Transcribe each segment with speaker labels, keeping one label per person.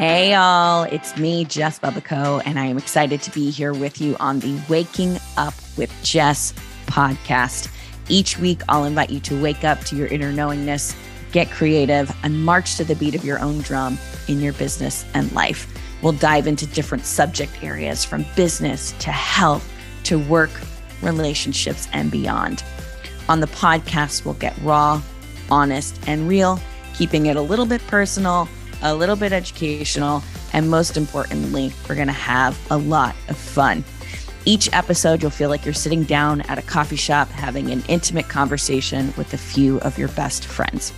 Speaker 1: Hey, all, it's me, Jess Bubbico, and I am excited to be here with you on the Waking Up with Jess podcast. Each week, I'll invite you to wake up to your inner knowingness, get creative, and march to the beat of your own drum in your business and life. We'll dive into different subject areas from business to health to work, relationships, and beyond. On the podcast, we'll get raw, honest, and real, keeping it a little bit personal, a little bit educational, and most importantly, we're going to have a lot of fun. Each episode, you'll feel like you're sitting down at a coffee shop having an intimate conversation with a few of your best friends.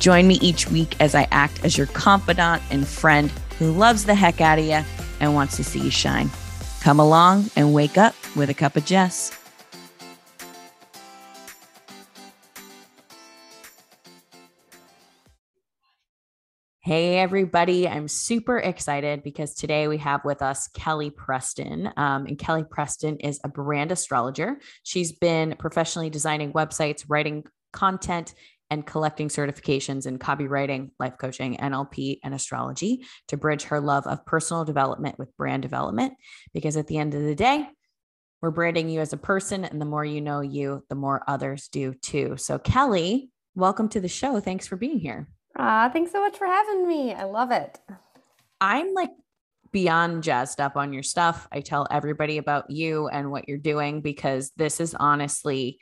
Speaker 1: Join me each week as I act as your confidant and friend who loves the heck out of you and wants to see you shine. Come along and wake up with a cup of Jess. Hey, everybody. I'm super excited because today we have with us Kelli Preston. Um, and Kelli Preston is a brand astrologer. She's been professionally designing websites, writing content, and collecting certifications in copywriting, life coaching, NLP, and astrology to bridge her love of personal development with brand development. Because at the end of the day, we're branding you as a person, and the more you know you, the more others do too. So, Kelli, welcome to the show. Thanks for being here.
Speaker 2: Ah, thanks so much for having me. I love it.
Speaker 1: I'm like beyond jazzed up on your stuff. I tell everybody about you and what you're doing because this is honestly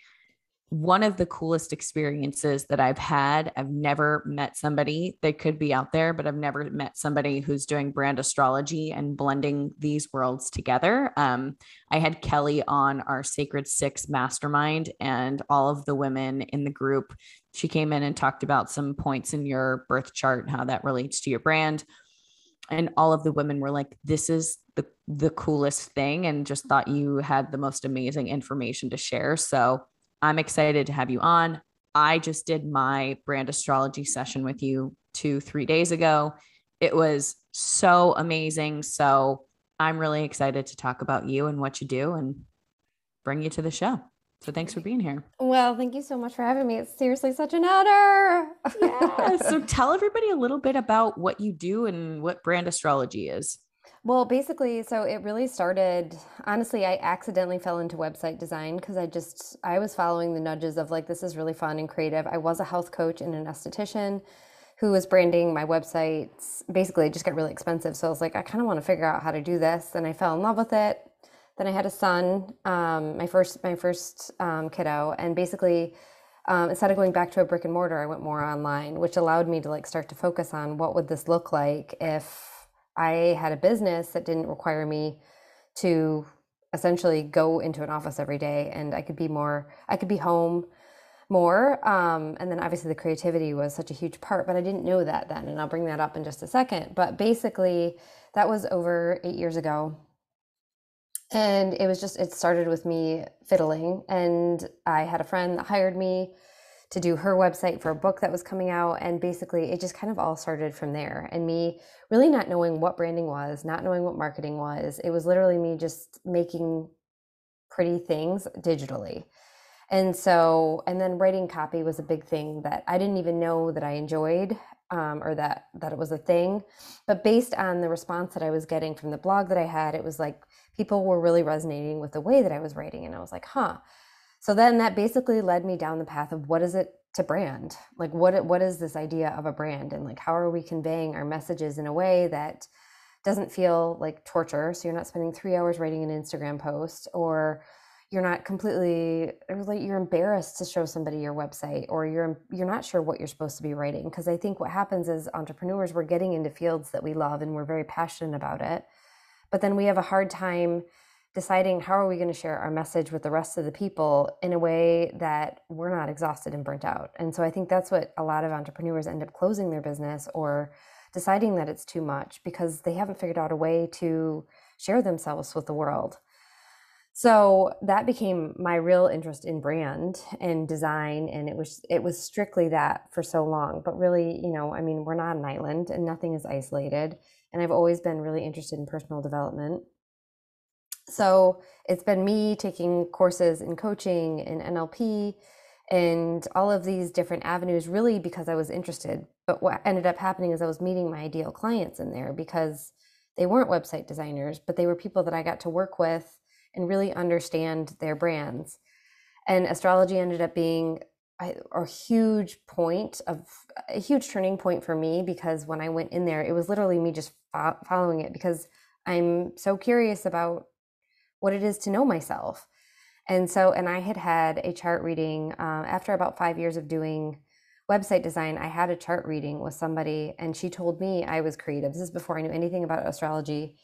Speaker 1: one of the coolest experiences that I've had. I've never met somebody that could be out there, but I've never met somebody who's doing brand astrology and blending these worlds together. Um, I had Kelli on our Sacred Six mastermind, and all of the women in the group, she came in and talked about some points in your birth chart and how that relates to your brand. And all of the women were like, this is the, the coolest thing, and just thought you had the most amazing information to share. So, I'm excited to have you on. I just did my brand astrology session with you two, three days ago. It was so amazing. So I'm really excited to talk about you and what you do and bring you to the show. So thanks for being here.
Speaker 2: Well, thank you so much for having me. It's seriously such an honor.
Speaker 1: yeah. So tell everybody a little bit about what you do and what brand astrology is.
Speaker 2: Well, basically, so it really started. Honestly, I accidentally fell into website design because I just I was following the nudges of like this is really fun and creative. I was a health coach and an esthetician who was branding my websites. Basically, it just got really expensive, so I was like, I kind of want to figure out how to do this, and I fell in love with it. Then I had a son, um, my first my first um, kiddo, and basically. Um, instead of going back to a brick and mortar, I went more online, which allowed me to like start to focus on what would this look like if I had a business that didn't require me to essentially go into an office every day and I could be more, I could be home more. Um, and then obviously the creativity was such a huge part, but I didn't know that then. And I'll bring that up in just a second. But basically, that was over eight years ago. And it was just, it started with me fiddling. And I had a friend that hired me to do her website for a book that was coming out. And basically, it just kind of all started from there. And me really not knowing what branding was, not knowing what marketing was. It was literally me just making pretty things digitally. And so, and then writing copy was a big thing that I didn't even know that I enjoyed um, or that that it was a thing. But based on the response that I was getting from the blog that I had, it was like people were really resonating with the way that I was writing, and I was like, huh. So then that basically led me down the path of what is it to brand? Like what what is this idea of a brand? And like how are we conveying our messages in a way that doesn't feel like torture? So you're not spending 3 hours writing an Instagram post or you're not completely like you're embarrassed to show somebody your website or you're you're not sure what you're supposed to be writing. Because I think what happens is entrepreneurs we're getting into fields that we love and we're very passionate about it but then we have a hard time deciding how are we going to share our message with the rest of the people in a way that we're not exhausted and burnt out. And so I think that's what a lot of entrepreneurs end up closing their business or deciding that it's too much because they haven't figured out a way to share themselves with the world. So that became my real interest in brand and design and it was it was strictly that for so long. But really, you know, I mean, we're not an island and nothing is isolated and I've always been really interested in personal development so it's been me taking courses in coaching and NLP and all of these different avenues really because I was interested. But what ended up happening is I was meeting my ideal clients in there because they weren't website designers, but they were people that I got to work with and really understand their brands. And astrology ended up being a, a huge point of a huge turning point for me because when I went in there, it was literally me just fo- following it because I'm so curious about what it is to know myself. And so, and I had had a chart reading uh, after about five years of doing website design. I had a chart reading with somebody, and she told me I was creative. This is before I knew anything about astrology.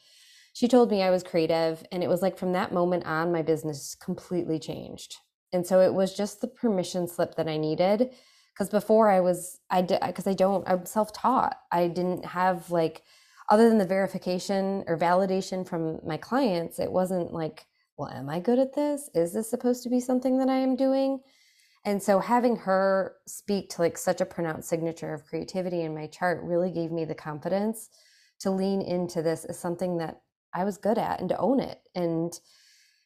Speaker 2: She told me I was creative, and it was like from that moment on, my business completely changed. And so it was just the permission slip that I needed. Because before I was, I did, because I don't, I'm self taught. I didn't have like, other than the verification or validation from my clients, it wasn't like, well, am I good at this? Is this supposed to be something that I am doing? And so having her speak to like such a pronounced signature of creativity in my chart really gave me the confidence to lean into this as something that I was good at and to own it. And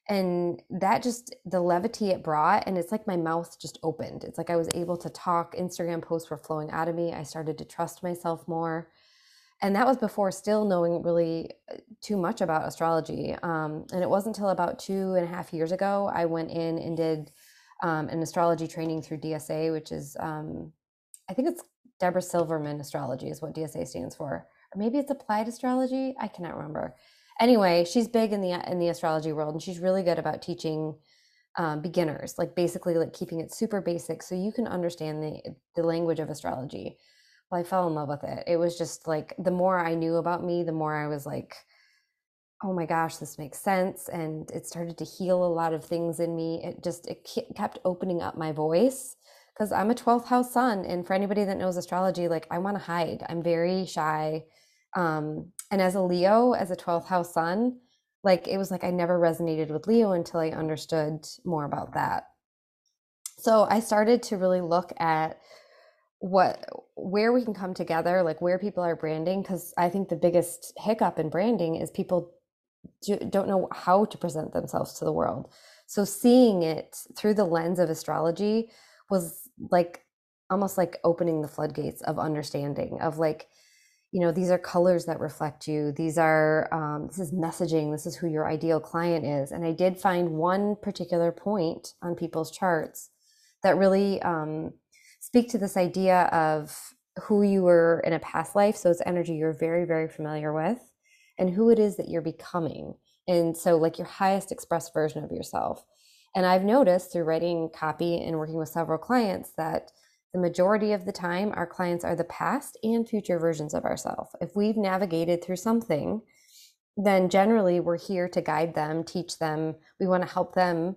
Speaker 2: and that just the levity it brought and it's like my mouth just opened it's like i was able to talk instagram posts were flowing out of me i started to trust myself more and that was before still knowing really uh, too much about astrology um, and it wasn't until about two and a half years ago i went in and did um, an astrology training through dsa which is um, i think it's debra silverman astrology is what dsa stands for or maybe it's applied astrology i cannot remember anyway, she's big in the in the astrology world, and she's really good about teaching um, beginners, like basically like keeping it super basic so you can understand the the language of astrology. Well, I fell in love with it. It was just like the more I knew about me, the more I was like, oh my gosh, this makes sense, and it started to heal a lot of things in me. It just it kept opening up my voice because I'm a 12th house sun, and for anybody that knows astrology, like I want to hide. I'm very shy. Um, and as a Leo, as a 12th house sun, like it was like I never resonated with Leo until I understood more about that. So I started to really look at what where we can come together, like where people are branding because I think the biggest hiccup in branding is people do, don't know how to present themselves to the world. So seeing it through the lens of astrology was like almost like opening the floodgates of understanding of like you know these are colors that reflect you. These are um, this is messaging. This is who your ideal client is. And i did find one particular point on people's charts that really um, speak to this idea of who you were in a past life so it's energy you're very very familiar with and who it is that you're becoming and so like your highest expressed version of yourself and i've noticed through writing copy and working with several clients that the majority of the time, our clients are the past and future versions of ourselves. If we've navigated through something, then generally we're here to guide them, teach them. We want to help them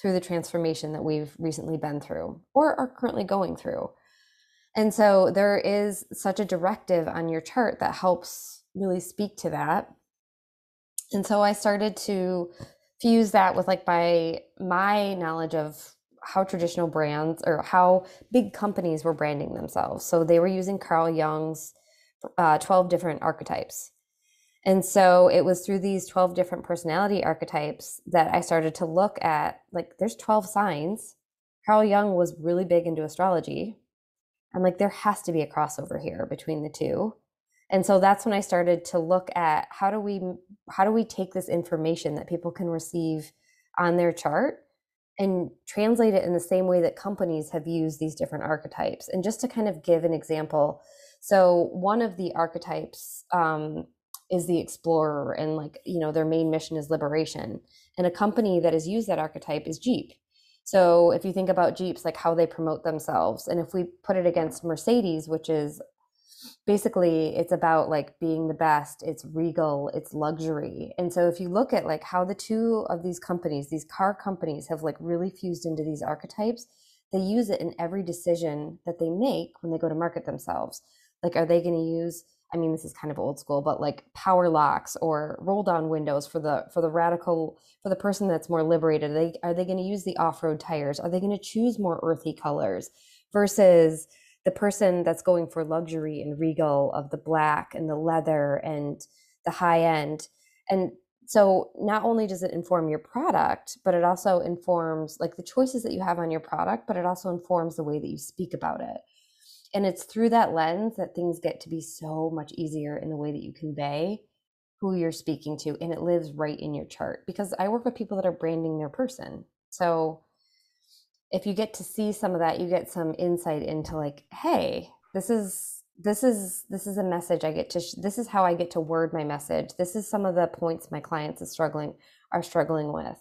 Speaker 2: through the transformation that we've recently been through or are currently going through. And so there is such a directive on your chart that helps really speak to that. And so I started to fuse that with like my my knowledge of how traditional brands or how big companies were branding themselves. So they were using Carl Jung's uh, 12 different archetypes. And so it was through these 12 different personality archetypes that I started to look at like, there's 12 signs. Carl Jung was really big into astrology. I'm like, there has to be a crossover here between the two. And so that's when I started to look at how do we how do we take this information that people can receive on their chart and translate it in the same way that companies have used these different archetypes. And just to kind of give an example, so one of the archetypes um, is the explorer, and like, you know, their main mission is liberation. And a company that has used that archetype is Jeep. So if you think about Jeeps, like how they promote themselves, and if we put it against Mercedes, which is basically it's about like being the best it's regal it's luxury and so if you look at like how the two of these companies these car companies have like really fused into these archetypes they use it in every decision that they make when they go to market themselves like are they going to use i mean this is kind of old school but like power locks or roll down windows for the for the radical for the person that's more liberated are they are they going to use the off-road tires? Are they going to choose more earthy colors versus the person that's going for luxury and regal of the black and the leather and the high end? And so not only does it inform your product but it also informs like the choices that you have on your product but it also informs the way that you speak about it and it's through that lens that things get to be so much easier in the way that you convey who you're speaking to and it lives right in your chart because i work with people that are branding their person. So if you get to see some of that you get some insight into like hey this is this is this is a message i get to sh- this is how i get to word my message. This is some of the points my clients are struggling are struggling with.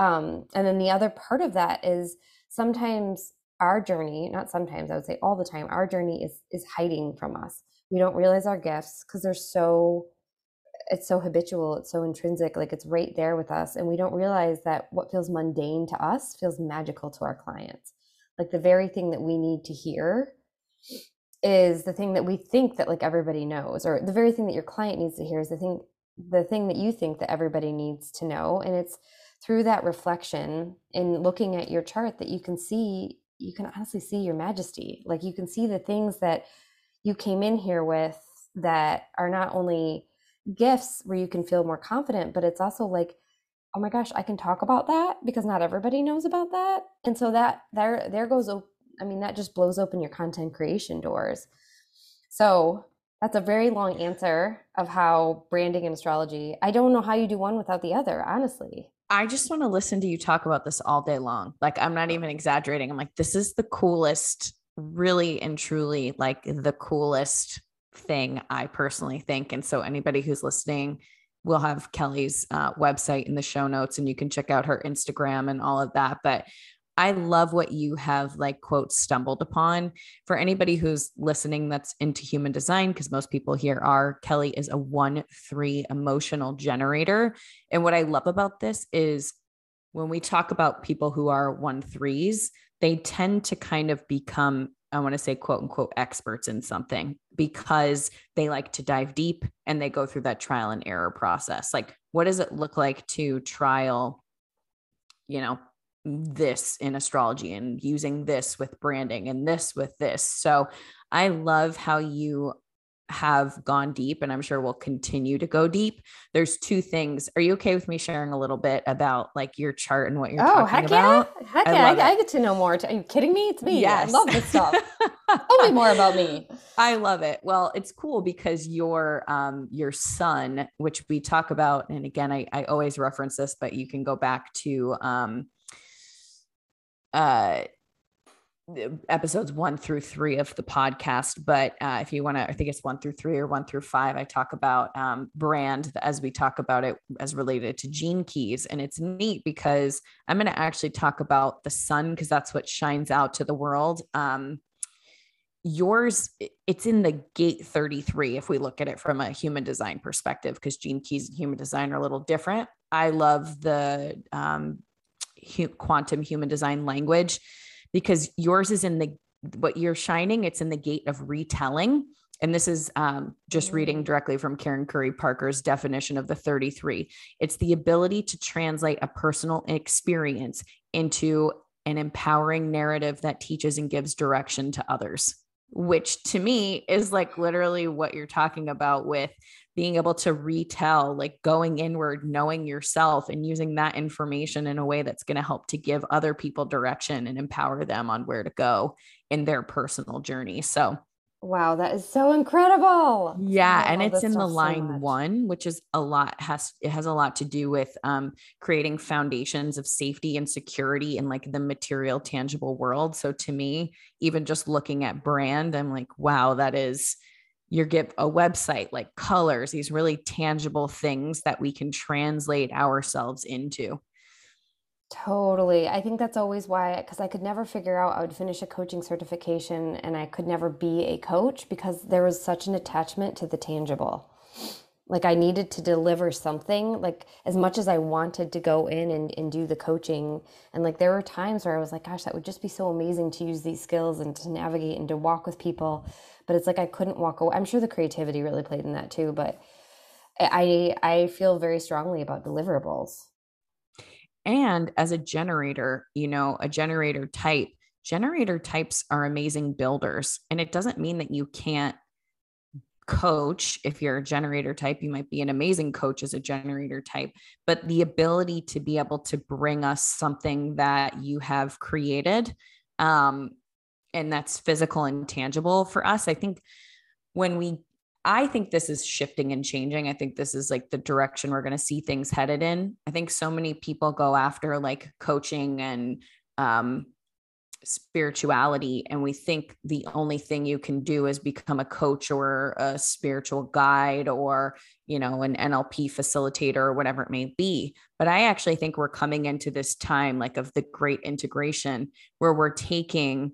Speaker 2: Um, and then the other part of that is sometimes our journey not sometimes i would say all the time our journey is is hiding from us. We don't realize our gifts because they're so it's so habitual it's so intrinsic like it's right there with us and we don't realize that what feels mundane to us feels magical to our clients. Like the very thing that we need to hear is the thing that we think that like everybody knows or the very thing that your client needs to hear is the thing the thing that you think that everybody needs to know and it's through that reflection and looking at your chart that you can see you can honestly see your majesty like you can see the things that you came in here with that are not only gifts where you can feel more confident but it's also like oh my gosh i can talk about that because not everybody knows about that and so that there there goes I mean, that just blows open your content creation doors. So that's a very long answer of how branding and astrology. I don't know how you do one without the other, honestly.
Speaker 1: I just want to listen to you talk about this all day long. Like, I'm not even exaggerating. I'm like, this is the coolest, really and truly, like the coolest thing I personally think. And so, anybody who's listening, we'll have Kelli's uh, website in the show notes and you can check out her Instagram and all of that. But I love what you have like quote stumbled upon. For anybody who's listening that's into human design, because most people here are, Kelli is a one three emotional generator. And what I love about this is when we talk about people who are one threes, they tend to kind of become, I want to say, quote unquote, experts in something because they like to dive deep and they go through that trial and error process. Like, what does it look like to trial, you know, this in astrology and using this with branding and this with this. So I love how you have gone deep and I'm sure we'll continue to go deep. There's two things. Are you okay with me sharing a little bit about like your chart and what you're oh, talking
Speaker 2: heck
Speaker 1: about?
Speaker 2: Yeah. Heck I yeah. I, I, get to know more. Are you kidding me? It's me. Yes. I love this stuff. Tell me more about me.
Speaker 1: I love it. Well, it's cool because your um your sun, which we talk about, and again, I, I always reference this, but you can go back to um uh episodes one through three of the podcast. But uh, if you want to, I think it's one through three or one through five, I talk about um, brand as we talk about it as related to gene keys. And it's neat because I'm going to actually talk about the sun because that's what shines out to the world. Um, yours, it's in the gate 33 if we look at it from a human design perspective, because gene keys and human design are a little different. I love the um, hu- quantum human design language because yours is in the what you're shining it's in the gate of retelling and this is um, just reading mm. directly from Karen Curry Parker's definition of the 33. It's the ability to translate a personal experience into an empowering narrative that teaches and gives direction to others, which to me is like literally what you're talking about with being able to retell, like going inward, knowing yourself, and using that information in a way that's going to help to give other people direction and empower them on where to go in their personal journey. So,
Speaker 2: wow, that is so incredible.
Speaker 1: Yeah, and it's in the line so one, which is a lot has it has a lot to do with um, creating foundations of safety and security in like the material, tangible world. So to me, even just looking at brand, I'm like, wow, that is you give a website like colors these really tangible things that we can translate ourselves into.
Speaker 2: Totally. I think that's always why because i could never figure out i would finish a coaching certification and i could never be a coach because there was such an attachment to the tangible like i needed to deliver something like as much as i wanted to go in and, and do the coaching and like there were times where i was like gosh that would just be so amazing to use these skills and to navigate and to walk with people but it's like I couldn't walk away. I'm sure the creativity really played in that too, but I I feel very strongly about deliverables.
Speaker 1: And as a generator, you know, a generator type, generator types are amazing builders. And it doesn't mean that you can't coach if you're a generator type you might be an amazing coach as a generator type but the ability to be able to bring us something that you have created um, and that's physical and tangible for us i think when we i think this is shifting and changing. I think this is like the direction we're going to see things headed in. I think so many people go after like coaching and um, spirituality and we think the only thing you can do is become a coach or a spiritual guide or you know an NLP facilitator or whatever it may be. But i actually think we're coming into this time like of the great integration where we're taking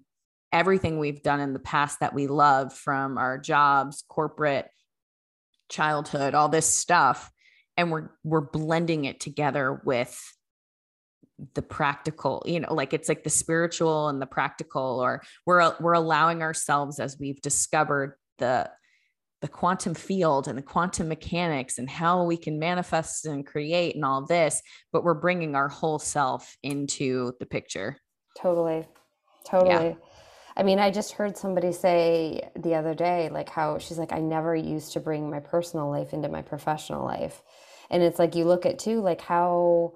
Speaker 1: everything we've done in the past that we love from our jobs corporate childhood all this stuff and we're we're blending it together with the practical you know like it's like the spiritual and the practical or we're we're allowing ourselves as we've discovered the the quantum field and the quantum mechanics and how we can manifest and create and all this but we're bringing our whole self into the picture.
Speaker 2: Totally. Totally. Yeah. i mean i just heard somebody say the other day like how she's like i never used to bring my personal life into my professional life. And it's like you look at too like how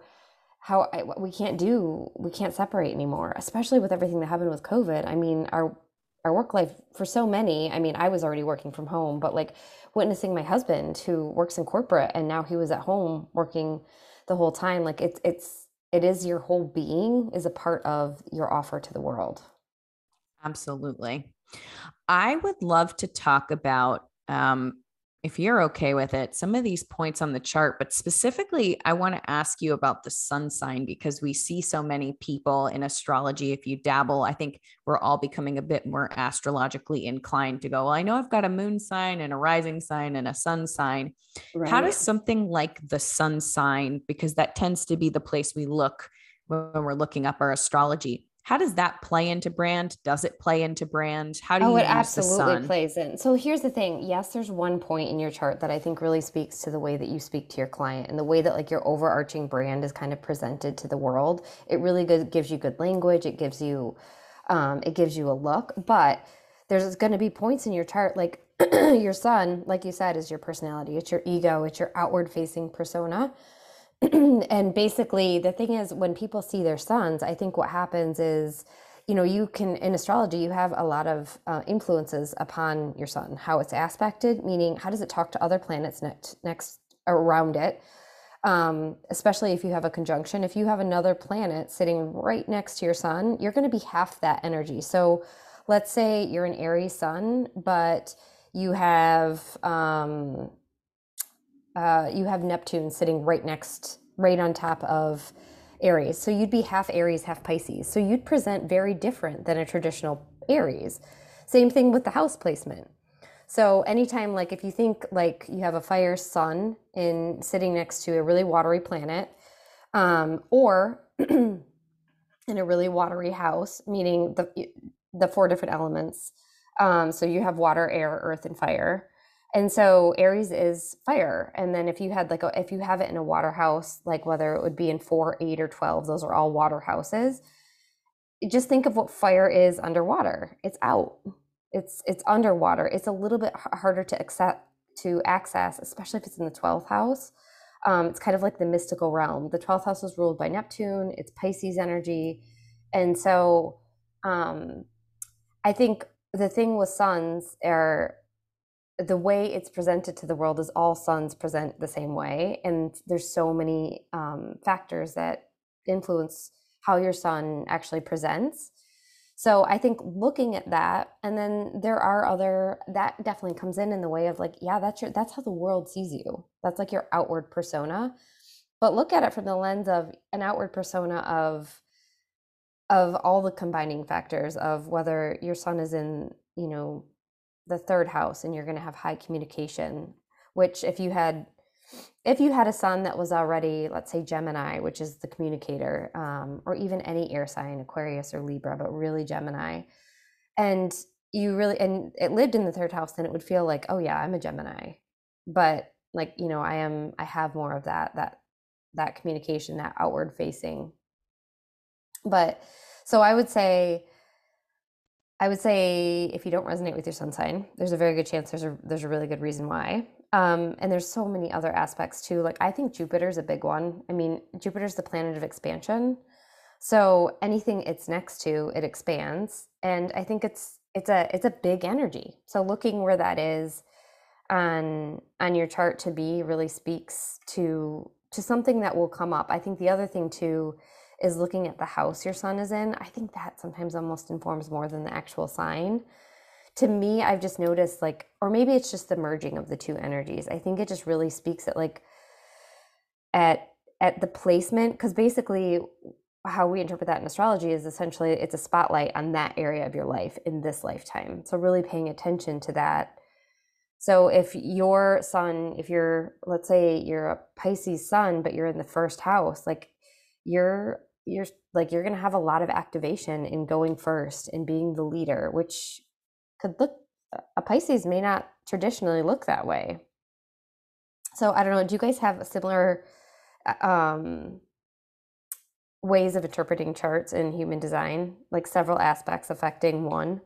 Speaker 2: how I, we can't do we can't separate anymore especially with everything that happened with covid. I mean our our work life for so many i mean i was already working from home but like witnessing my husband who works in corporate and now he was at home working the whole time like it's it's it is your whole being is a part of your offer to the world.
Speaker 1: Absolutely. I would love to talk about um, if you're okay with it, some of these points on the chart, but specifically, I want to ask you about the sun sign because we see so many people in astrology. If you dabble, I think we're all becoming a bit more astrologically inclined to go, well, I know I've got a moon sign and a rising sign and a sun sign. Right. How does something like the sun sign, because that tends to be the place we look when we're looking up our astrology, how does that play into brand? Does it play into brand? How do oh, you? Oh, it
Speaker 2: absolutely plays in. So here's the thing. Yes, there's one point in your chart that I think really speaks to the way that you speak to your client and the way that like your overarching brand is kind of presented to the world. It really good, gives you good language. It gives you, um, it gives you a look. But there's going to be points in your chart like your sun, like you said, is your personality. It's your ego. It's your outward facing persona and basically, the thing is, when people see their suns, I think what happens is, you know, you can, in astrology, you have a lot of uh, influences upon your sun, how it's aspected, meaning how does it talk to other planets next, next around it. Um, especially if you have a conjunction. If you have another planet sitting right next to your sun, you're going to be half that energy. So let's say you're an Aries sun, but you have um, uh, you have Neptune sitting right next, right on top of Aries. So you'd be half Aries, half Pisces. So you'd present very different than a traditional Aries. Same thing with the house placement. So anytime, like if you think like you have a fire sun in sitting next to a really watery planet, um, or in a really watery house, meaning the the four different elements. Um, so you have water, air, earth, and fire. And so Aries is fire. And then if you had like a, if you have it in a water house, like whether it would be in four, eight, or 12, those are all water houses. Just think of what fire is underwater. It's out. It's it's underwater. It's a little bit harder to accept to access, especially if it's in the 12th house. Um, it's kind of like the mystical realm. The 12th house is ruled by Neptune, it's Pisces energy. And so um, I think the thing with suns are the way it's presented to the world is all suns present the same way. And there's so many um, factors that influence how your sun actually presents. So i think looking at that and then there are other that definitely comes in in the way of like yeah that's your that's how the world sees you. That's like your outward persona. But look at it from the lens of an outward persona of of all the combining factors of whether your sun is in you know the third house and you're going to have high communication which if you had if you had a sun that was already let's say gemini which is the communicator um, or even any air sign aquarius or libra but really gemini and you really and it lived in the third house then it would feel like oh yeah i'm a gemini. But like you know i am i have more of that that that communication that outward facing. But so i would say I would say if you don't resonate with your sun sign, there's a very good chance there's a there's a really good reason why. Um, and there's so many other aspects too. Like I think Jupiter's a big one. I mean, Jupiter's the planet of expansion. So anything it's next to, it expands. And I think it's it's a it's a big energy. So looking where that is on on your chart to be really speaks to to something that will come up. I think the other thing too is looking at the house your sun is in. I think that sometimes almost informs more than the actual sign. To me, I've just noticed like, or maybe it's just the merging of the two energies. I think it just really speaks at like at at the placement because basically how we interpret that in astrology is essentially it's a spotlight on that area of your life in this lifetime. So really paying attention to that. So if your sun, if you're let's say you're a Pisces sun but you're in the first house, like you're you're like you're going to have a lot of activation in going first and being the leader which could look a pisces may not traditionally look that way. So i don't know do you guys have similar uh, um ways of interpreting charts in human design? Like several aspects affecting one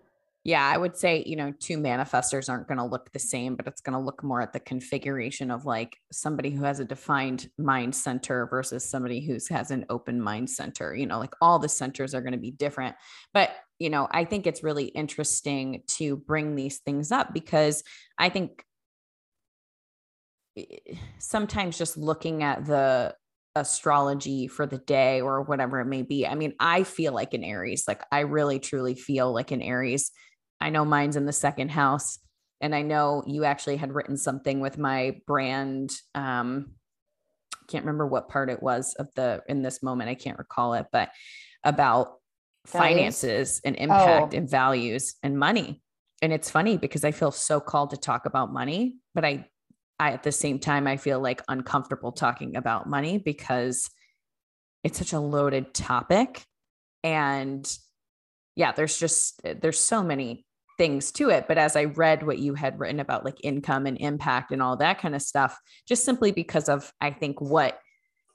Speaker 1: yeah, I would say, you know, two manifestors aren't going to look the same, but it's going to look more at the configuration of like somebody who has a defined mind center versus somebody who has an open mind center. You know, like all the centers are going to be different. But, you know, I think it's really interesting to bring these things up because I think sometimes just looking at the astrology for the day or whatever it may be. I mean, I feel like an Aries, like I really truly feel like an Aries I know mine's in the second house. And I know you actually had written something with my brand. Um, can't remember what part it was of the in this moment. I can't recall it, but about values. finances and impact oh. and values and money. And it's funny because I feel so called to talk about money, but I I at the same time I feel like uncomfortable talking about money because it's such a loaded topic and yeah, there's just there's so many things to it. But as I read what you had written about like income and impact and all that kind of stuff, just simply because of, I think, what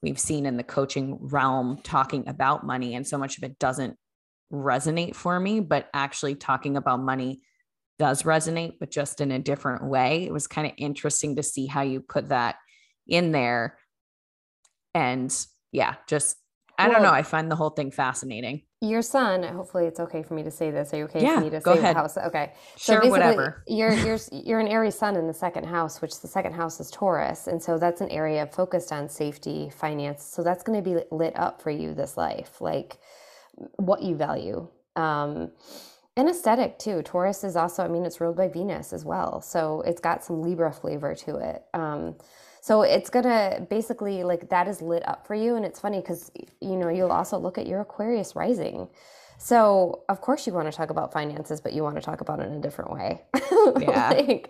Speaker 1: we've seen in the coaching realm talking about money, and so much of it doesn't resonate for me, but actually talking about money does resonate, but just in a different way. It was kind of interesting to see how you put that in there. And yeah, just I well, don't know. I find the whole thing fascinating.
Speaker 2: Your sun, hopefully it's okay for me to say this. Are you okay
Speaker 1: yeah,
Speaker 2: for me to
Speaker 1: go
Speaker 2: say
Speaker 1: ahead.
Speaker 2: house? Okay.
Speaker 1: So sure, whatever.
Speaker 2: You're you're you're an Aries sun in the second house, which the second house is Taurus. And so that's an area focused on safety, finance. So that's going to be lit up for you this life, like what you value. Um and aesthetic too. Taurus is also, I mean, it's ruled by Venus as well. So it's got some Libra flavor to it. Um so it's gonna basically like that is lit up for you. And it's funny because, you know, you'll also look at your Aquarius rising. So of course you want to talk about finances, but you want to talk about it in a different way.
Speaker 1: Yeah.
Speaker 2: like, Totally.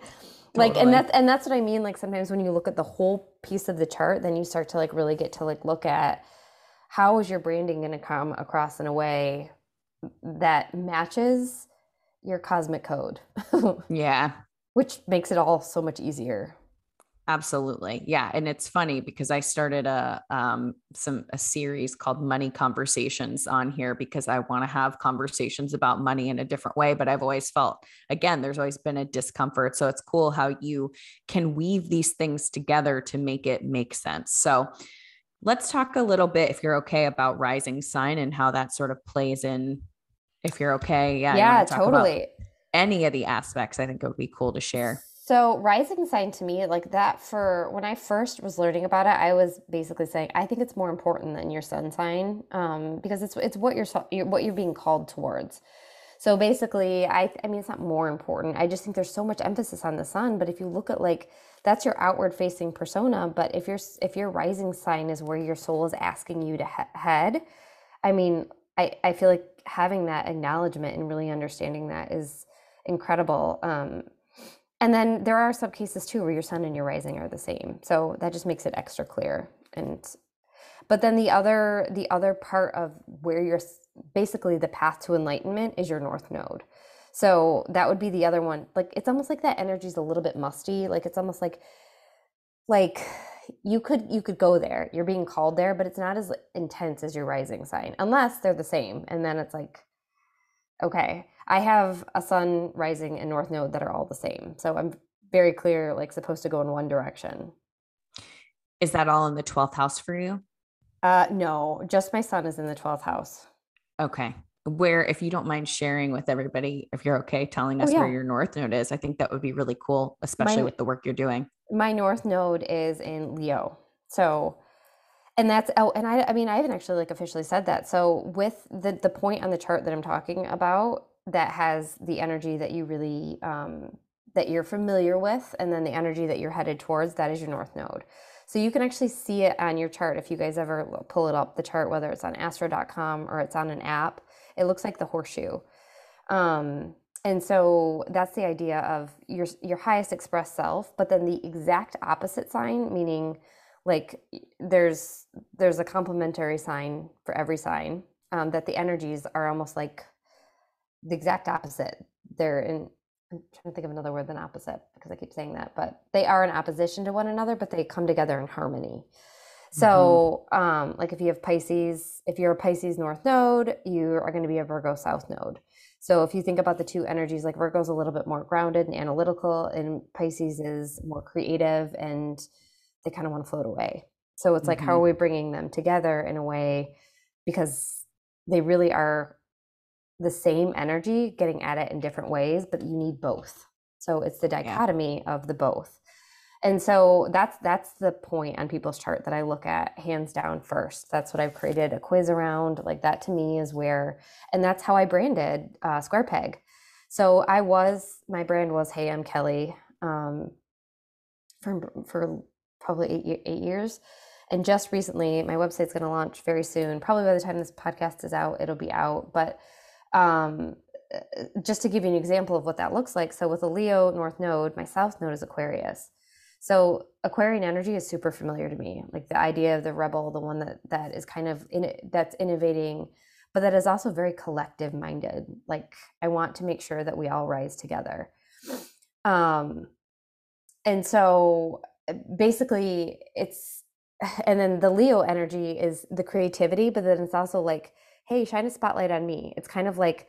Speaker 2: like and that's and that's what i mean like sometimes when you look at the whole piece of the chart then you start to like really get to like look at how is your branding going to come across in a way that matches your cosmic code
Speaker 1: yeah
Speaker 2: which makes it all so much easier
Speaker 1: Absolutely. Yeah. And it's funny because I started a um some a series called Money Conversations on here because I want to have conversations about money in a different way. But I've always felt again, there's always been a discomfort. So it's cool how you can weave these things together to make it make sense. So let's talk a little bit, if you're okay, about rising sign and how that sort of plays in. If you're okay. Yeah.
Speaker 2: Yeah, totally.
Speaker 1: Any of the aspects, I think it would be cool to share.
Speaker 2: So rising sign to me, like that for when I first was learning about it, I was basically saying I think it's more important than your sun sign um, because it's it's what you're what you're being called towards. So basically, I I mean it's not more important. I just think there's so much emphasis on the sun. But if you look at like that's your outward facing persona, but if your if your rising sign is where your soul is asking you to he- head, I mean I I feel like having that acknowledgement and really understanding that is incredible. Um, and then there are some cases too where your sun and your rising are the same. So that just makes it extra clear. And but then the other the other part of where you're basically the path to enlightenment is your north node. So that would be the other one. Like it's almost like that energy is a little bit musty. Like it's almost like like you could you could go there. You're being called there, but it's not as intense as your rising sign unless they're the same. And then it's like okay. I have a sun rising and north node that are all the same. So I'm very clear, like supposed to go in one direction.
Speaker 1: Is that all in the 12th house for you?
Speaker 2: Uh, no, just my sun is in the 12th house.
Speaker 1: Okay. Where, if you don't mind sharing with everybody, if you're okay telling oh, us oh, yeah. where your north node is, I think that would be really cool, especially my, with the work you're doing.
Speaker 2: My north node is in Leo. So, and that's oh, and I, I mean, I haven't actually like officially said that. So, with the the point on the chart that I'm talking about, that has the energy that you really um, that you're familiar with, and then the energy that you're headed towards, that is your north node. So you can actually see it on your chart if you guys ever pull it up, the chart, whether it's on astro.com or it's on an app. It looks like the horseshoe. Um, and so that's the idea of your your highest expressed self, but then the exact opposite sign, meaning like there's there's a complementary sign for every sign um, that the energies are almost like the exact opposite. They're in I'm trying to think of another word than opposite because I keep saying that, but they are in opposition to one another, but they come together in harmony. So, mm-hmm. um, like if you have Pisces, if you're a Pisces North Node, you are going to be a Virgo South Node. So, if you think about the two energies, like Virgo's a little bit more grounded and analytical, and Pisces is more creative and they kind of want to float away. So, it's like, mm-hmm. how are mm-hmm. we bringing them together in a way because they really are the same energy getting at it in different ways, but you need both. So it's the dichotomy yeah. of the both. And so that's that's the point on people's chart that I look at hands down first. That's what I've created a quiz around. Like that to me is where, and that's how I branded uh, Square Peg. So I was my brand was Hey I'm Kelli um, for for probably eight eight years, and just recently my website's going to launch very soon. Probably by the time this podcast is out, it'll be out. But um, uh, just to give you an example of what that looks like. So with a Leo North Node, my South Node is Aquarius. So Aquarian energy is super familiar to me. Like the idea of the rebel, the one that that is kind of in that's innovating, but that is also very collective minded. Like I want to make sure that we all rise together. Um, and so uh, basically, it's and then the Leo energy is the creativity, but then it's also like hey, shine a spotlight on me. It's kind of like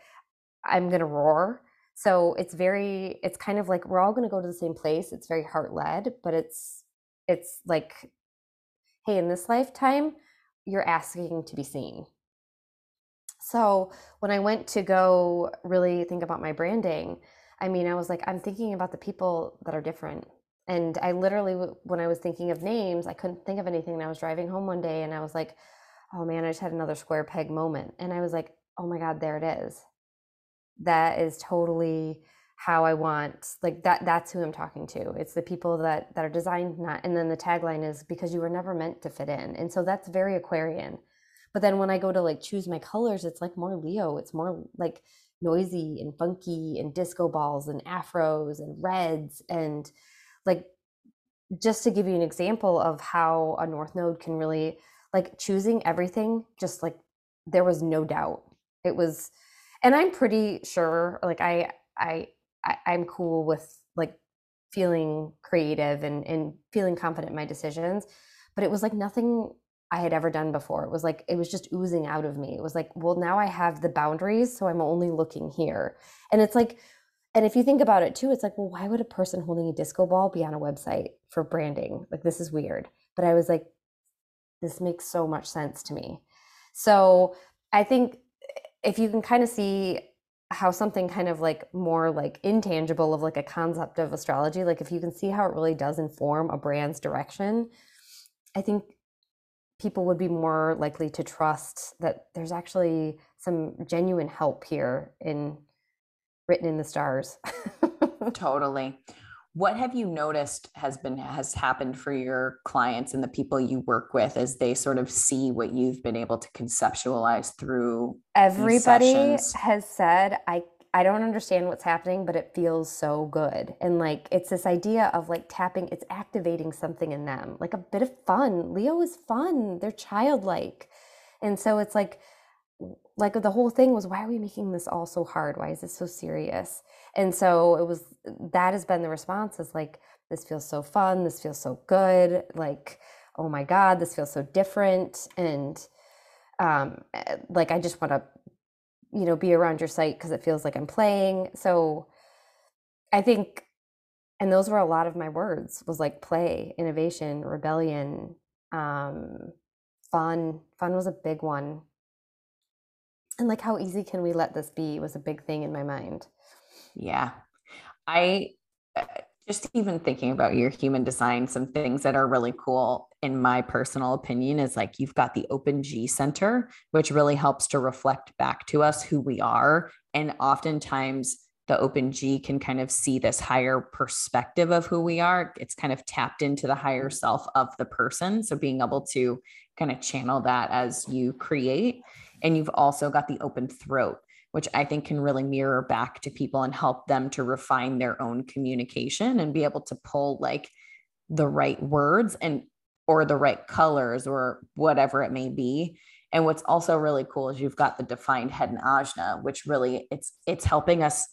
Speaker 2: I'm going to roar. So it's very, it's kind of like we're all going to go to the same place. It's very heart led, but it's, it's like, hey, in this lifetime, you're asking to be seen. So when I went to go really think about my branding, I mean, I was like, I'm thinking about the people that are different. And I literally, when I was thinking of names, I couldn't think of anything. And I was driving home one day and I was like, oh man, I just had another square peg moment. And I was like, oh my God, there it is. That is totally how I want like that that's who I'm talking to. It's the people that that are designed not and then the tagline is because you were never meant to fit in. And so that's very Aquarian. But then when I go to like choose my colors, it's like more Leo. It's more like noisy and funky and disco balls and afros and reds and like just to give you an example of how a north node can really like choosing everything just like there was no doubt. It was and i'm pretty sure like i i, I i'm cool with like feeling creative and and feeling confident in my decisions but it was like nothing i had ever done before. It was like it was just oozing out of me. It was like well now i have the boundaries so i'm only looking here. And it's like and if you think about it too it's like well why would a person holding a disco ball be on a website for branding? Like this is weird. But i was like this makes so much sense to me. So I think if you can kind of see how something kind of like more like intangible of like a concept of astrology, like if you can see how it really does inform a brand's direction, I think people would be more likely to trust that there's actually some genuine help here in written in the stars.
Speaker 1: totally what have you noticed has been has happened for your clients and the people you work with as they sort of see what you've been able to conceptualize through
Speaker 2: everybody has said i i don't understand what's happening but it feels so good. And like it's this idea of like tapping it's activating something in them like a bit of fun. Leo is fun. They're childlike. And so it's like like the whole thing was why are we making this all so hard why is this so serious and so it was that has been the response is like this feels so fun this feels so good like oh my god this feels so different and um eh, like i just want to you know, be around your site because it feels like I'm playing. So I think, and those were a lot of my words was like play, innovation, rebellion, um, fun. Fun was a big one. And like, how easy can we let this be was a big thing in my mind.
Speaker 1: Yeah. I uh, just even thinking about your human design, some things that are really cool, in my personal opinion, is like you've got the Open G Center, which really helps to reflect back to us who we are. And oftentimes, the Open G can kind of see this higher perspective of who we are. It's kind of tapped into the higher self of the person. So, being able to kind of channel that as you create. And you've also got the open throat, which I think can really mirror back to people and help them to refine their own communication and be able to pull like the right words and or the right colors or whatever it may be. And what's also really cool is you've got the defined head and ajna, which really it's it's helping us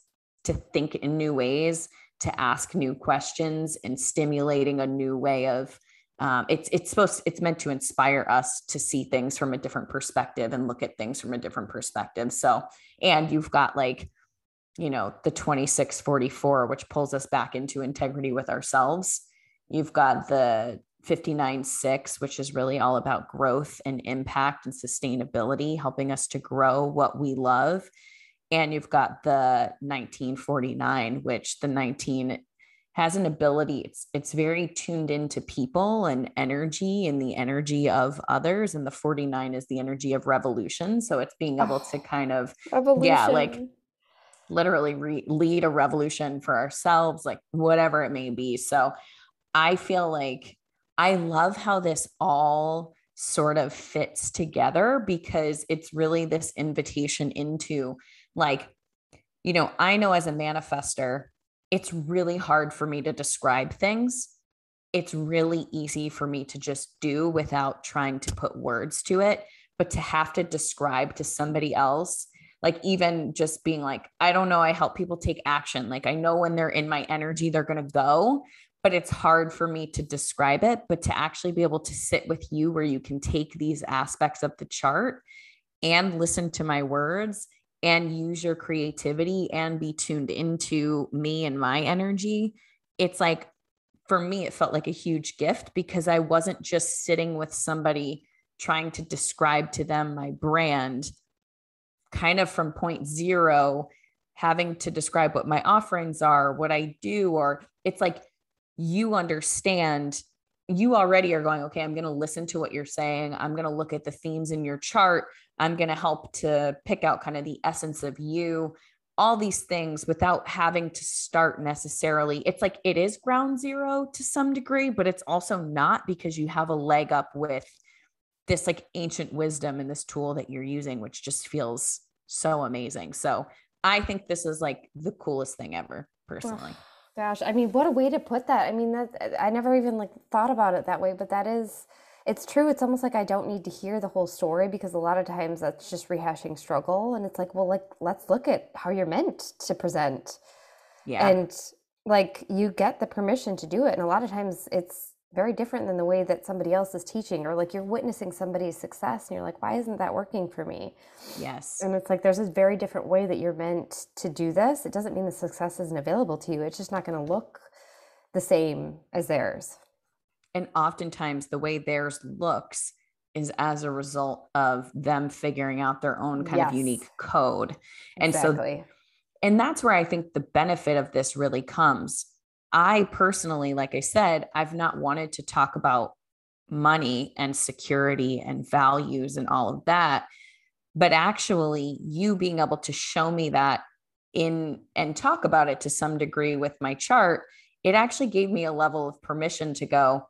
Speaker 1: to think in new ways, to ask new questions and stimulating a new way of um, it's it's supposed it's meant to inspire us to see things from a different perspective and look at things from a different perspective. So and you've got like you know the 2644 which pulls us back into integrity with ourselves. You've got the 59 6 which is really all about growth and impact and sustainability helping us to grow what we love. And you've got the 1949 which the 19 has an ability it's it's very tuned into people and energy and the energy of others and the 49 is the energy of revolution so it's being able to kind of revolution. yeah like literally re- lead a revolution for ourselves like whatever it may be so i feel like i love how this all sort of fits together because it's really this invitation into like you know i know as a manifester it's really hard for me to describe things. It's really easy for me to just do without trying to put words to it. But to have to describe to somebody else, like even just being like, I don't know, I help people take action. Like I know when they're in my energy, they're going to go, but it's hard for me to describe it. But to actually be able to sit with you where you can take these aspects of the chart and listen to my words and use your creativity and be tuned into me and my energy, it's like for me, it felt like a huge gift because I wasn't just sitting with somebody trying to describe to them my brand kind of from point zero, having to describe what my offerings are, what I do, or it's like you understand you already are going, okay, I'm going to listen to what you're saying. I'm going to look at the themes in your chart. I'm going to help to pick out kind of the essence of you, all these things without having to start necessarily. It's like it is ground zero to some degree, but it's also not because you have a leg up with this like ancient wisdom and this tool that you're using, which just feels so amazing. So I think this is like the coolest thing ever, personally.
Speaker 2: Gosh, I mean, what a way to put that. I mean, that I never even like thought about it that way, but that is it's true. It's almost like I don't need to hear the whole story because a lot of times that's just rehashing struggle and it's like, well, like let's look at how you're meant to present. Yeah. And like you get the permission to do it and a lot of times it's very different than the way that somebody else is teaching or like you're witnessing somebody's success and you're like why isn't that working for me
Speaker 1: yes
Speaker 2: and it's like there's this very different way that you're meant to do this it doesn't mean the success isn't available to you it's just not going to look the same as theirs
Speaker 1: and oftentimes the way theirs looks is as a result of them figuring out their own kind yes. of unique code and exactly. so and that's where i think the benefit of this really comes I personally, like I said, I've not wanted to talk about money and security and values and all of that. But actually, you being able to show me that in and talk about it to some degree with my chart, it actually gave me a level of permission to go,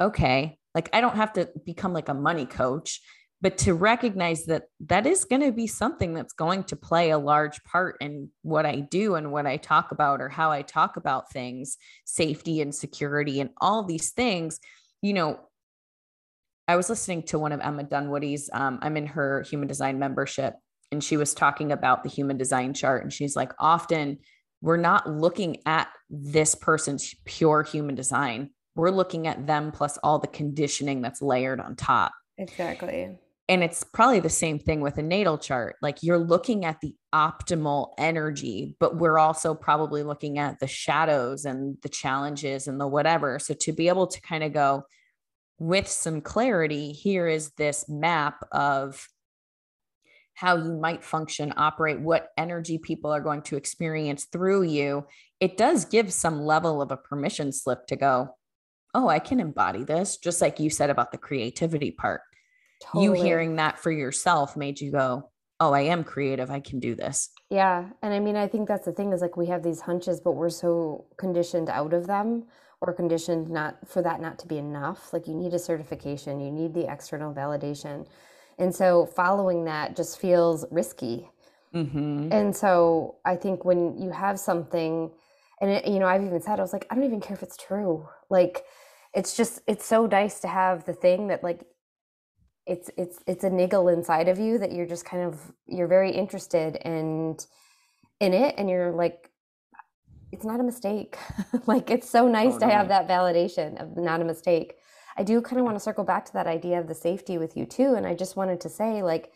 Speaker 1: okay, like I don't have to become like a money coach but to recognize that that is going to be something that's going to play a large part in what I do and what I talk about or how I talk about things, safety and security and all these things, you know, I was listening to one of Emma Dunwoody's, um, I'm in her human design membership, and she was talking about the human design chart. And she's like, often we're not looking at this person's pure human design. We're looking at them plus all the conditioning that's layered on top.
Speaker 2: Exactly
Speaker 1: and it's probably the same thing with a natal chart. Like you're looking at the optimal energy, but we're also probably looking at the shadows and the challenges and the whatever. So to be able to kind of go with some clarity, here is this map of how you might function, operate, what energy people are going to experience through you. It does give some level of a permission slip to go, oh, I can embody this, just like you said about the creativity part Totally. You hearing that for yourself made you go, oh, I am creative. I can do this.
Speaker 2: Yeah. And I mean, I think that's the thing is like we have these hunches, but we're so conditioned out of them or conditioned not for that not to be enough. Like you need a certification, you need the external validation. And so following that just feels risky. Mm-hmm. And so I think when you have something, and it, you know, I've even said, I was like, I don't even care if it's true. Like, it's just, it's so nice to have the thing that, like, it's it's it's a niggle inside of you that you're just kind of you're very interested and in it and you're like it's not a mistake. Like it's so oh, nice oh, to no. have that validation of not a mistake. I do kind of want to circle back to that idea of the safety with you too and i just wanted to say like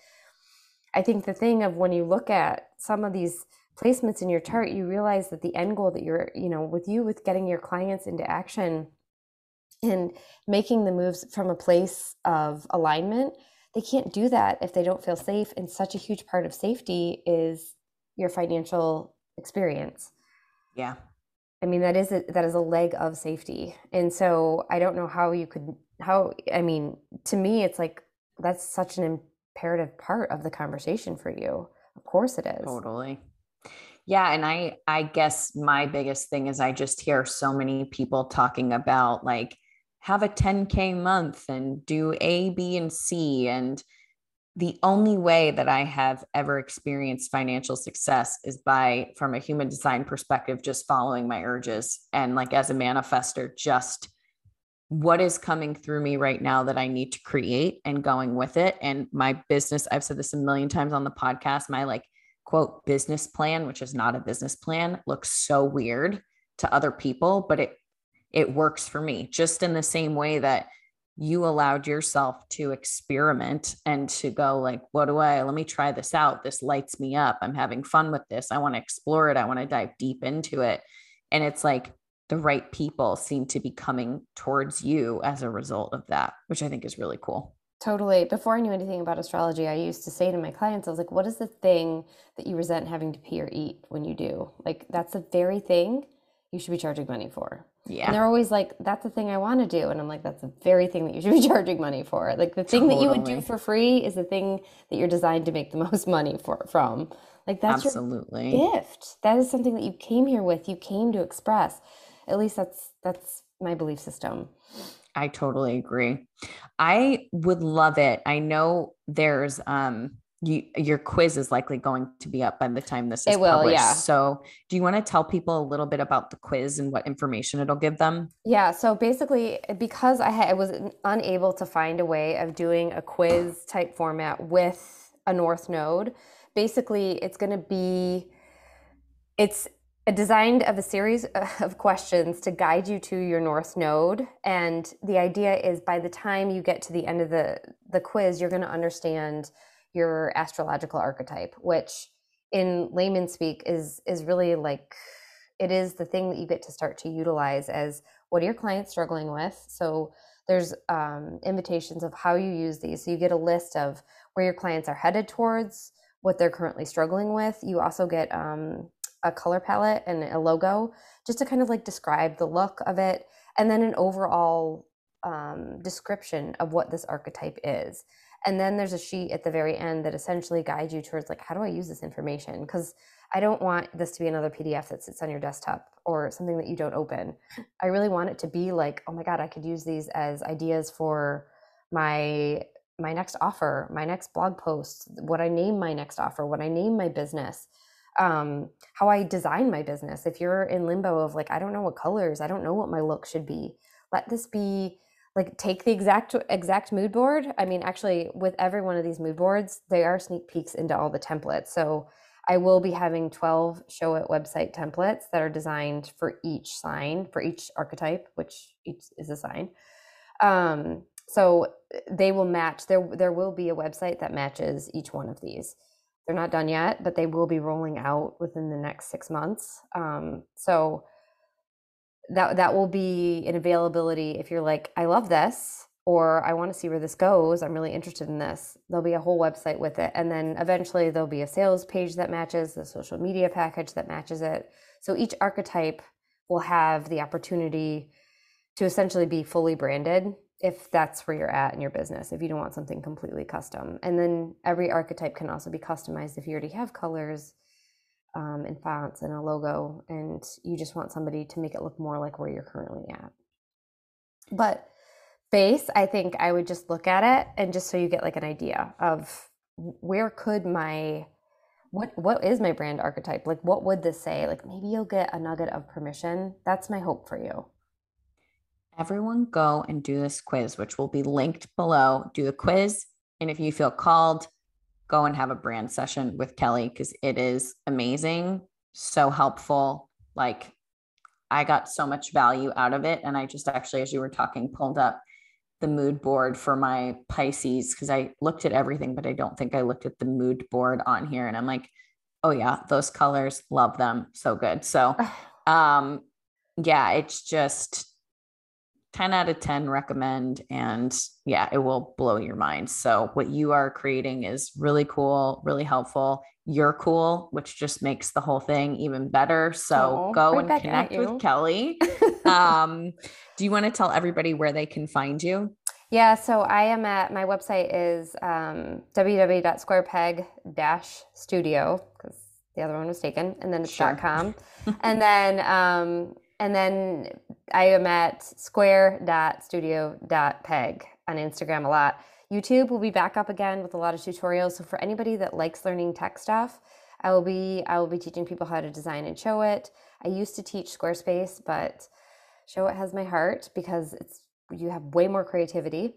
Speaker 2: i think the thing of when you look at some of these placements in your chart you realize that the end goal that you're you know with you with getting your clients into action and making the moves from a place of alignment they can't do that if they don't feel safe and such a huge part of safety is your financial experience.
Speaker 1: Yeah.
Speaker 2: I mean that is a, that is a leg of safety. And so i don't know how you could how i mean to me it's like that's such an imperative part of the conversation for you. Of course it is.
Speaker 1: Totally. Yeah and i i guess my biggest thing is i just hear so many people talking about like have a 10K month and do A, B, and C. And the only way that I have ever experienced financial success is by, from a human design perspective, just following my urges. And like as a manifester, just what is coming through me right now that I need to create and going with it. And my business, I've said this a million times on the podcast, my like quote business plan, which is not a business plan, looks so weird to other people, but it it works for me just in the same way that you allowed yourself to experiment and to go like what do i let me try this out this lights me up i'm having fun with this i want to explore it i want to dive deep into it and it's like the right people seem to be coming towards you as a result of that which i think is really cool
Speaker 2: Totally. Before I knew anything about astrology, I used to say to my clients, I was like, what is the thing that you resent having to pee or eat when you do? Like, that's the very thing you should be charging money for. Yeah. And they're always like, that's the thing I want to do. And I'm like, that's the very thing that you should be charging money for. Like the thing totally. that you would do for free is the thing that you're designed to make the most money for from. Like that's Absolutely. your gift. That is something that you came here with, you came to express. At least that's that's my belief system.
Speaker 1: I totally agree. I would love it. I know there's um you your quiz is likely going to be up by the time this is it will, published. Yeah. So, do you want to tell people a little bit about the quiz and what information it'll give them?
Speaker 2: Yeah. So basically, eh, because I, had, I was unable to find a way of doing a quiz type format with a North Node, basically, it's going to be it's designed of a series of questions to guide you to your north node and the idea is by the time you get to the end of the the quiz you're going to understand your astrological archetype, which in layman speak is is really like it is the thing that you get to start to utilize as what are your clients struggling with. So there's um, invitations of how you use these. So you get a list of where your clients are headed towards, what they're currently struggling with. You also get um, a color palette and a logo just to kind of like describe the look of it, and then an overall um, description of what this archetype is. And then there's a sheet at the very end that essentially guides you towards like, how do I use this information? Because I don't want this to be another PDF that sits on your desktop or something that you don't open. I really want it to be like, oh my God, I could use these as ideas for my my next offer, my next blog post, what I name my next offer, what I name my business, um, how I design my business. If you're in limbo of like, I don't know what colors, I don't know what my look should be, let this be like take the exact exact mood board i mean actually with every one of these mood boards they are sneak peeks into all the templates so i will be having 12 Showit website templates that are designed for each sign for each archetype which each is a sign um, So they will match there there will be a website that matches each one of these. They're not done yet, but they will be rolling out within the next six months. Um, so that that will be an availability if you're like, I love this, or I want to see where this goes. I'm really interested in this. There'll be a whole website with it, and then eventually there'll be a sales page that matches the social media package that matches it. So each archetype will have the opportunity to essentially be fully branded if that's where you're at in your business, if you don't want something completely custom. And then every archetype can also be customized if you already have colors um, and fonts and a logo, and you just want somebody to make it look more like where you're currently at. But base, I think I would just look at it and just so you get like an idea of where could my what what is my brand archetype like what would this say like maybe you'll get a nugget of permission that's my hope for you
Speaker 1: everyone go and do this quiz, which will be linked below. Do the quiz. And if you feel called, go and have a brand session with Kelli because it is amazing, so helpful. Like, I got so much value out of it. And I just actually, as you were talking, pulled up the mood board for my Pisces because I looked at everything, but I don't think I looked at the mood board on here. And I'm like, oh, yeah, those colors, love them. So good. So, um, yeah, it's just 10 out of 10 recommend and yeah it will blow your mind. So what you are creating is really cool really helpful. You're cool which just makes the whole thing even better. So oh, go and connect with Kelli. Um, do you want to tell everybody where they can find you?
Speaker 2: Yeah so i am at my website is um, www.squarepeg-studio because the other one was taken and then it's sure. .com. And then um, and then I am at square.studio.peg on Instagram a lot. YouTube will be back up again with a lot of tutorials. So for anybody that likes learning tech stuff, I will be I will be teaching people how to design and Showit. I used to teach Squarespace, but Showit has my heart because it's you have way more creativity.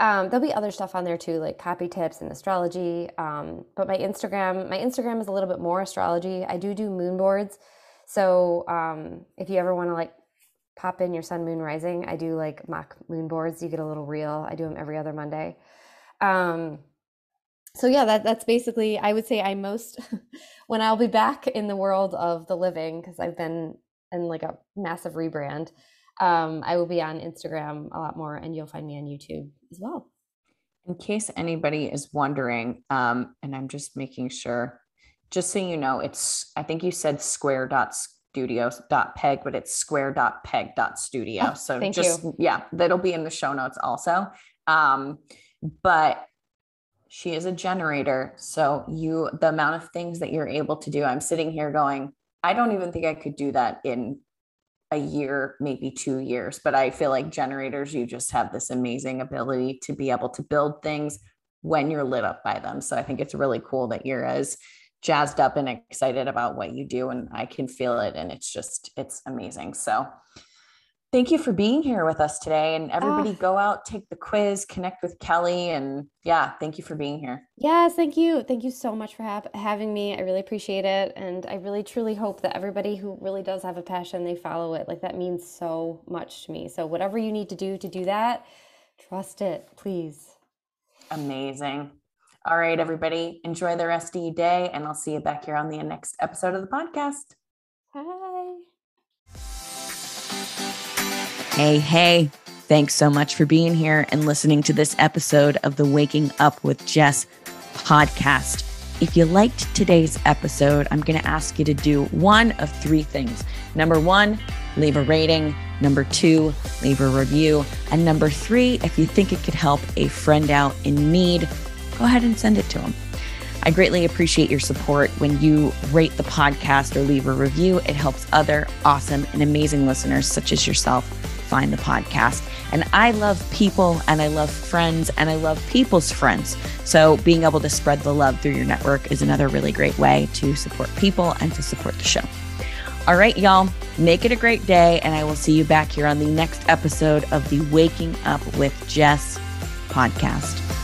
Speaker 2: Um, there'll be other stuff on there too, like copy tips and astrology. Um, but my Instagram, my Instagram is a little bit more astrology. I do do moon boards. So um, if you ever want to like pop in your sun, moon, rising, I do like mock moon boards. You get a little reel. I do them every other Monday. Um, so yeah, that that's basically. I would say I most when I'll be back in the world of the living because I've been in like a massive rebrand. Um, I will be on Instagram a lot more, and you'll find me on YouTube as well.
Speaker 1: In case anybody is wondering, um, and I'm just making sure just so you know, it's I think you said square dot studios dot peg, but it's square dot peg dot studio. Oh, so just you. yeah, that'll be in the show notes also. Um, but she is a generator. So you the amount of things that you're able to do, I'm sitting here going, I don't even think I could do that in a year, maybe two years. But I feel like generators, you just have this amazing ability to be able to build things when you're lit up by them. So I think it's really cool that you're as jazzed up and excited about what you do and I can feel it and it's just it's amazing. So thank you for being here with us today and everybody oh. go out take the quiz connect with Kelli and yeah thank you for being here.
Speaker 2: Yes thank you. Thank you so much for ha- having me. I really appreciate it and i really truly hope that everybody who really does have a passion they follow it. Like that means so much to me. So whatever you need to do to do that trust it please.
Speaker 1: Amazing all right, everybody, enjoy the rest of your day, and I'll see you back here on the next episode of the podcast.
Speaker 2: Hi.
Speaker 1: Hey, hey. Thanks so much for being here and listening to this episode of the Waking Up with Jess podcast. If you liked today's episode, I'm going to ask you to do one of three things. Number one, leave a rating. Number two, leave a review. And number three, if you think it could help a friend out in need, go ahead and send it to them. I greatly appreciate your support when you rate the podcast or leave a review. It helps other awesome and amazing listeners, such as yourself, find the podcast. And I love people and I love friends and I love people's friends. So being able to spread the love through your network is another really great way to support people and to support the show. All right, y'all, make it a great day. And I will see you back here on the next episode of the Waking Up with Jess podcast.